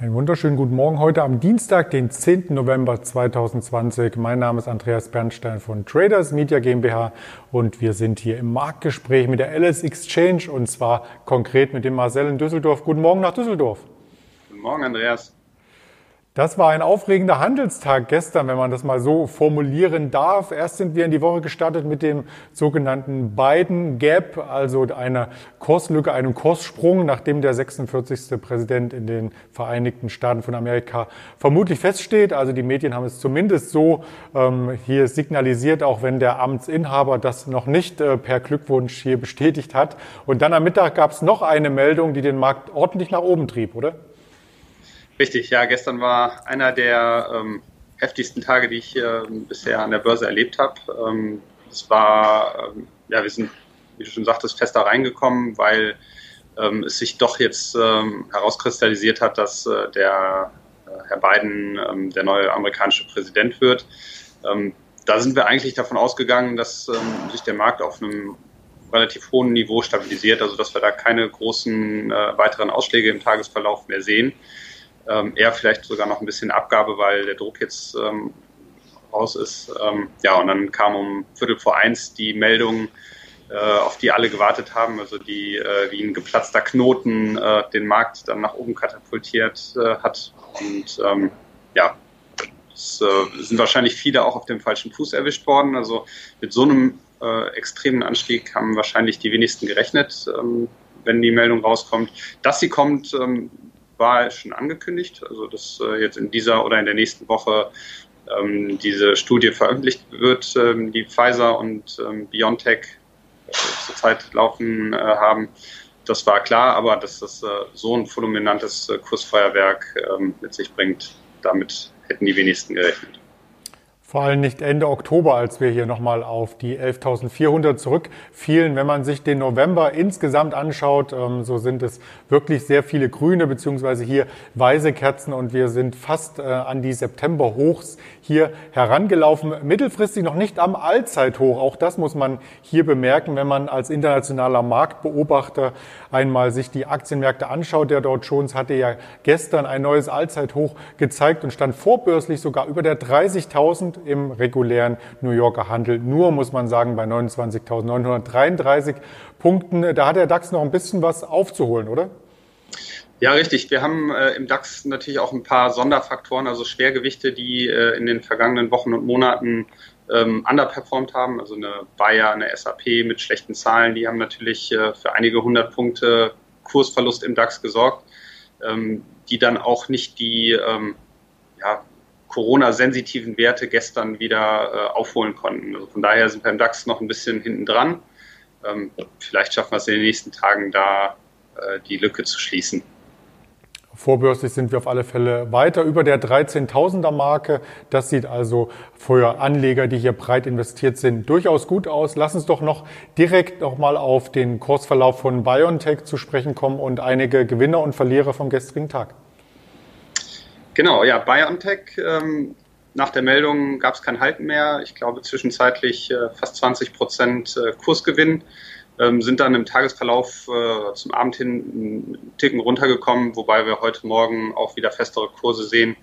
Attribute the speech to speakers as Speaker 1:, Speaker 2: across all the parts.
Speaker 1: Einen wunderschönen guten Morgen heute am Dienstag, den 10. November 2020. Mein Name ist Andreas Bernstein von Traders Media GmbH und wir sind hier im Marktgespräch mit der LS Exchange und zwar konkret mit dem Marcel in Düsseldorf. Guten Morgen nach Düsseldorf.
Speaker 2: Guten Morgen, Andreas.
Speaker 1: Das war ein aufregender Handelstag gestern, wenn man das mal so formulieren darf. Erst sind wir in die Woche gestartet mit dem sogenannten Biden Gap, also einer Kurslücke, einem Kurssprung, nachdem der 46. Präsident in den Vereinigten Staaten von Amerika vermutlich feststeht. Also die Medien haben es zumindest so ähm, hier signalisiert, auch wenn der Amtsinhaber das noch nicht äh, per Glückwunsch hier bestätigt hat. Und dann am Mittag gab es noch eine Meldung, die den Markt ordentlich nach oben trieb, oder?
Speaker 2: Richtig, ja, gestern war einer der ähm, heftigsten Tage, die ich äh, bisher an der Börse erlebt habe. Ähm, es war, ähm, ja, wir sind, wie du schon sagtest, fest da reingekommen, weil ähm, es sich doch jetzt ähm, herauskristallisiert hat, dass äh, der äh, Herr Biden ähm, der neue amerikanische Präsident wird. Da sind wir eigentlich davon ausgegangen, dass sich der Markt auf einem relativ hohen Niveau stabilisiert, also dass wir da keine großen äh, weiteren Ausschläge im Tagesverlauf mehr sehen ähm, eher vielleicht sogar noch ein bisschen Abgabe, weil der Druck jetzt ähm, raus ist. Ähm, ja, und dann kam um Viertel vor eins die Meldung, äh, auf die alle gewartet haben, also die äh, wie ein geplatzter Knoten äh, den Markt dann nach oben katapultiert äh, hat. Und ähm, ja, es äh, sind wahrscheinlich viele auch auf dem falschen Fuß erwischt worden. Also mit so einem äh, extremen Anstieg haben wahrscheinlich die wenigsten gerechnet, ähm, wenn die Meldung rauskommt. Dass sie kommt, ähm, war schon angekündigt, also dass äh, jetzt in dieser oder in der nächsten Woche ähm, diese Studie veröffentlicht wird, ähm, die Pfizer und ähm, BioNTech äh, zurzeit laufen äh, haben. Das war klar, aber dass das äh, so ein fulminantes äh, Kursfeuerwerk ähm, mit sich bringt, damit hätten die wenigsten gerechnet.
Speaker 1: Vor allem nicht Ende Oktober, als wir hier nochmal auf die 11.400 zurückfielen. Wenn man sich den November insgesamt anschaut, ähm, so sind es wirklich sehr viele grüne beziehungsweise hier weiße Kerzen und wir sind fast äh, an die September-Hochs hier herangelaufen. Mittelfristig noch nicht am Allzeithoch. Auch das muss man hier bemerken, wenn man als internationaler Marktbeobachter einmal sich die Aktienmärkte anschaut. Der Dow Jones hatte ja gestern ein neues Allzeithoch gezeigt und stand vorbörslich sogar über der 30.000 im regulären New Yorker Handel. Nur muss man sagen, bei 29.933 Punkten. Da hat der DAX noch ein bisschen was aufzuholen, oder?
Speaker 2: Ja, richtig. Wir haben äh, im DAX natürlich auch ein paar Sonderfaktoren, also Schwergewichte, die äh, in den vergangenen Wochen und Monaten ähm, underperformed haben. Also eine Bayer, eine SAP mit schlechten Zahlen, die haben natürlich äh, für einige hundert Punkte Kursverlust im DAX gesorgt, ähm, die dann auch nicht die ähm, ja, Corona-sensitiven Werte gestern wieder äh, aufholen konnten. Also von daher sind wir im DAX noch ein bisschen hinten dran. Ähm, vielleicht schaffen wir es in den nächsten Tagen da, äh, die Lücke zu schließen.
Speaker 1: Vorbörslich sind wir auf alle Fälle weiter über der 13.000er Marke. Das sieht also für Anleger, die hier breit investiert sind, durchaus gut aus. Lass uns doch noch direkt nochmal auf den Kursverlauf von BioNTech zu sprechen kommen und einige Gewinner und Verlierer vom gestrigen Tag.
Speaker 2: Genau, ja, BioNTech. Ähm, nach der Meldung gab es kein Halten mehr. Ich glaube zwischenzeitlich äh, fast 20 Prozent äh, Kursgewinn. Ähm, sind dann im Tagesverlauf äh, zum Abend hin einen Ticken runtergekommen, wobei wir heute Morgen auch wieder festere Kurse sehen.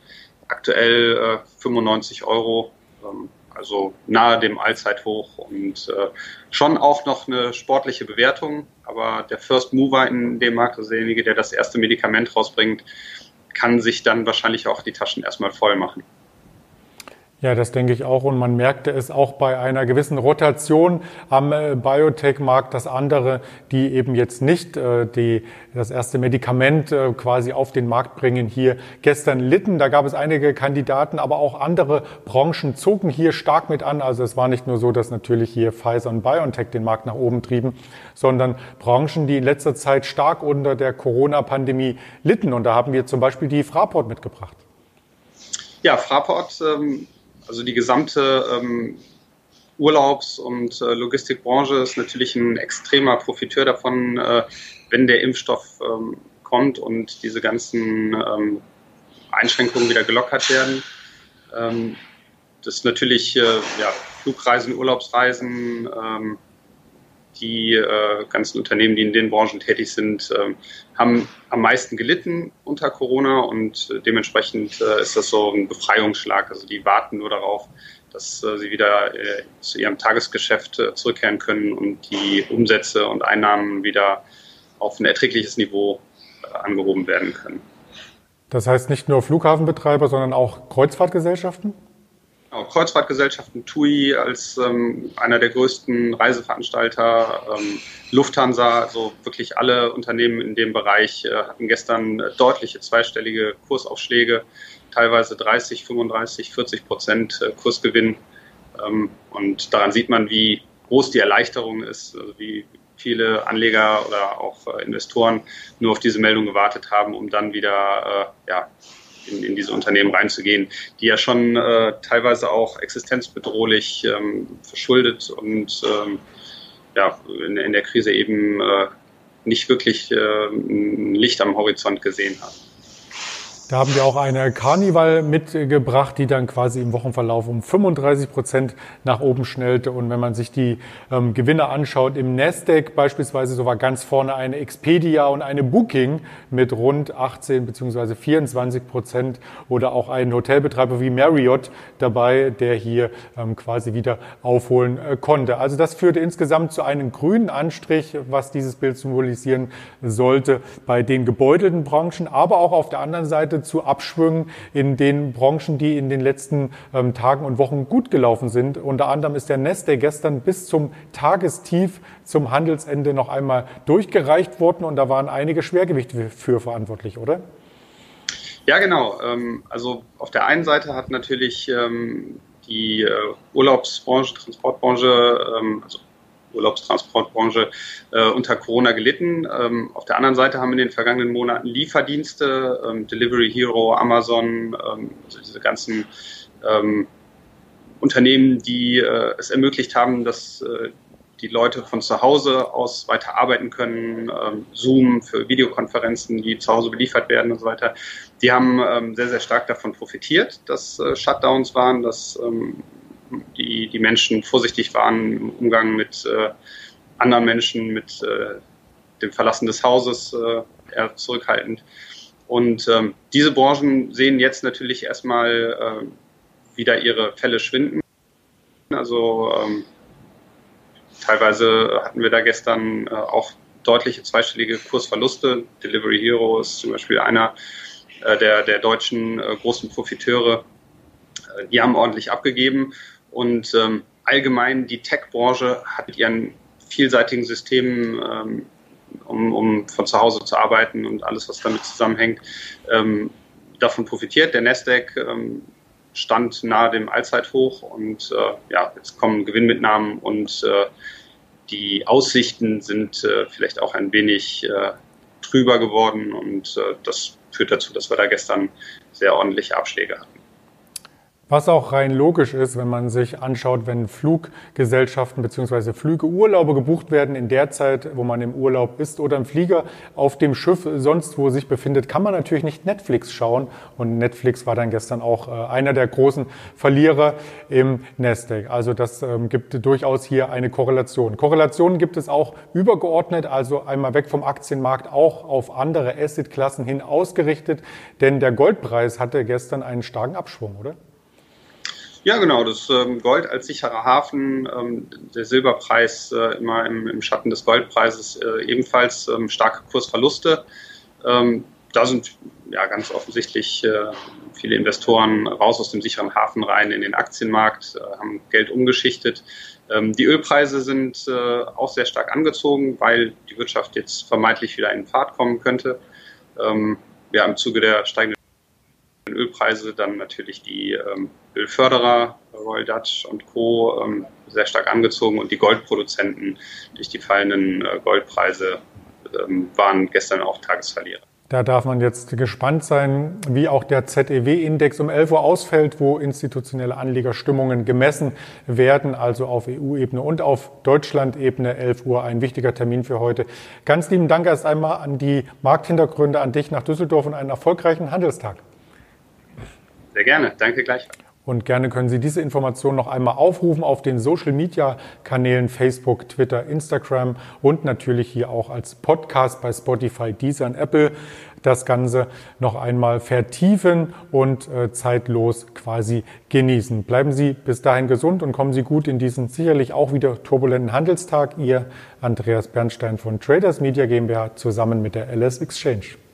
Speaker 2: Aktuell 95 äh, Euro, ähm, also nahe dem Allzeithoch und äh, schon auch noch eine sportliche Bewertung. Aber der First Mover in dem Markt, also derjenige, der das erste Medikament rausbringt, kann sich dann wahrscheinlich auch die Taschen erstmal voll machen.
Speaker 1: Ja, das denke ich auch. Und man merkte es auch bei einer gewissen Rotation am äh, Biotech-Markt, dass andere, die eben jetzt nicht äh, die, das erste Medikament äh, quasi auf den Markt bringen, hier gestern litten. Da gab es einige Kandidaten, aber auch andere Branchen zogen hier stark mit an. Also es war nicht nur so, dass natürlich hier Pfizer und BioNTech den Markt nach oben trieben, sondern Branchen, die in letzter Zeit stark unter der Corona-Pandemie litten. Und da haben wir zum Beispiel die Fraport mitgebracht.
Speaker 2: Ja, Fraport ähm also die gesamte ähm, Urlaubs- und äh, Logistikbranche ist natürlich ein extremer Profiteur davon, äh, wenn der Impfstoff ähm, kommt und diese ganzen ähm, Einschränkungen wieder gelockert werden. Ähm, das ist natürlich äh, ja, Flugreisen, Urlaubsreisen, ähm, die äh, ganzen Unternehmen, die in den Branchen tätig sind, äh, haben am meisten gelitten unter Corona und äh, dementsprechend äh, ist das so ein Befreiungsschlag. Also die warten nur darauf, dass äh, sie wieder äh, zu ihrem Tagesgeschäft zurückkehren können und die Umsätze und Einnahmen wieder auf ein erträgliches Niveau angehoben werden können.
Speaker 1: Das heißt nicht nur Flughafenbetreiber, sondern auch Kreuzfahrtgesellschaften?
Speaker 2: Auch Kreuzfahrtgesellschaften, TUI als ähm, einer der größten Reiseveranstalter, ähm, Lufthansa, also wirklich alle Unternehmen in dem Bereich äh, hatten gestern deutliche zweistellige Kursaufschläge, teilweise 30, 35, 40 Prozent äh, Kursgewinn. Ähm, und daran sieht man, wie groß die Erleichterung ist, also wie viele Anleger oder auch äh, Investoren nur auf diese Meldung gewartet haben, um dann wieder äh, ja, in, in diese Unternehmen reinzugehen, die ja schon äh, teilweise auch existenzbedrohlich ähm, verschuldet und ähm, ja, in, in, der Krise eben äh, nicht wirklich äh, ein Licht am Horizont gesehen haben.
Speaker 1: Da haben wir auch eine Carnival mitgebracht, die dann quasi im Wochenverlauf um 35 Prozent nach oben schnellte. Und wenn man sich die ähm, Gewinner anschaut, im Nasdaq beispielsweise, so war ganz vorne eine Expedia und eine Booking mit rund 18 bzw. 24 Prozent oder auch ein Hotelbetreiber wie Marriott dabei, der hier ähm, quasi wieder aufholen äh, konnte. Also das führte insgesamt zu einem grünen Anstrich, was dieses Bild symbolisieren sollte bei den gebeutelten Branchen, aber auch auf der anderen Seite Seite zu Abschwüngen in den Branchen, die in den letzten ähm, Tagen und Wochen gut gelaufen sind. Unter anderem ist der Nest, gestern bis zum Tagestief zum Handelsende noch einmal durchgereicht worden und da waren einige Schwergewichte für verantwortlich, oder?
Speaker 2: Ja, genau. Ähm, also auf der einen Seite hat natürlich ähm, die äh, Urlaubsbranche, Transportbranche, also Urlaubstransportbranche äh, unter Corona gelitten. Ähm, auf der anderen Seite haben in den vergangenen Monaten Lieferdienste, ähm, Delivery Hero, Amazon, ähm, also diese ganzen ähm, Unternehmen, die äh, es ermöglicht haben, dass äh, die Leute von zu Hause aus weiter arbeiten können, ähm, Zoom für Videokonferenzen, die zu Hause beliefert werden und so weiter. Die haben ähm, sehr, sehr stark davon profitiert, dass äh, Shutdowns waren, dass die, die Menschen vorsichtig waren im Umgang mit äh, anderen Menschen, mit äh, dem Verlassen des Hauses äh, eher zurückhaltend. Und ähm, diese Branchen sehen jetzt natürlich erstmal äh, wieder ihre Fälle schwinden. Also ähm, teilweise hatten wir da gestern äh, auch deutliche zweistellige Kursverluste. Delivery Hero ist zum Beispiel einer äh, der, der deutschen äh, großen Profiteure. Äh, die haben ordentlich abgegeben und ähm, allgemein die Tech-Branche hat mit ihren vielseitigen Systemen, ähm, um, um von zu Hause zu arbeiten und alles, was damit zusammenhängt, ähm, davon profitiert. Der Nasdaq ähm, stand nahe dem Allzeithoch und äh, ja, jetzt kommen Gewinnmitnahmen und äh, die Aussichten sind äh, vielleicht auch ein wenig äh, trüber geworden und äh, das führt dazu, dass wir da gestern sehr ordentliche Abschläge hatten.
Speaker 1: Was auch rein logisch ist, wenn man sich anschaut, wenn Fluggesellschaften bzw. Flügeurlaube gebucht werden in der Zeit, wo man im Urlaub ist oder im Flieger auf dem Schiff sonst wo sich befindet, kann man natürlich nicht Netflix schauen. Und Netflix war dann gestern auch äh, einer der großen Verlierer im Nasdaq. Also das ähm, gibt durchaus hier eine Korrelation. Korrelationen gibt es auch übergeordnet, also einmal weg vom Aktienmarkt, auch auf andere Assetklassen hin ausgerichtet. Denn der Goldpreis hatte gestern einen starken Abschwung, oder?
Speaker 2: Ja, genau. Das ähm, Gold als sicherer Hafen, ähm, der Silberpreis äh, immer im, Schatten des Goldpreises äh, ebenfalls ähm, starke Kursverluste. Da sind ja ganz offensichtlich äh, viele Investoren raus aus dem sicheren Hafen rein in den Aktienmarkt, haben Geld umgeschichtet. Die Ölpreise sind auch sehr stark angezogen, weil die Wirtschaft jetzt vermeintlich wieder in Fahrt kommen könnte. Ja, im Zuge der steigenden Ölpreise dann natürlich die ähm, Ölförderer, Royal Dutch und Co. Ähm, sehr stark angezogen und die Goldproduzenten durch die fallenden äh, Goldpreise ähm, waren gestern auch Tagesverlierer.
Speaker 1: Da darf man jetzt gespannt sein, wie auch der ZEW-Index um 11 Uhr ausfällt, wo institutionelle Anlegerstimmungen gemessen werden, also auf EU-Ebene und auf Deutschland-Ebene. 11 Uhr ein wichtiger Termin für heute. Ganz lieben Dank erst einmal an die Markthintergründe, an dich nach Düsseldorf und einen erfolgreichen Handelstag.
Speaker 2: Sehr gerne. Danke gleichfalls.
Speaker 1: Und gerne können Sie diese Information noch einmal aufrufen auf den Social Media Kanälen Facebook, Twitter, Instagram und natürlich hier auch als Podcast bei Spotify, Deezer und Apple das Ganze noch einmal vertiefen und äh, zeitlos quasi genießen. Bleiben Sie bis dahin gesund und kommen Sie gut in diesen sicherlich auch wieder turbulenten Handelstag. Ihr Andreas Bernstein von Traders Media GmbH zusammen mit der LS Exchange.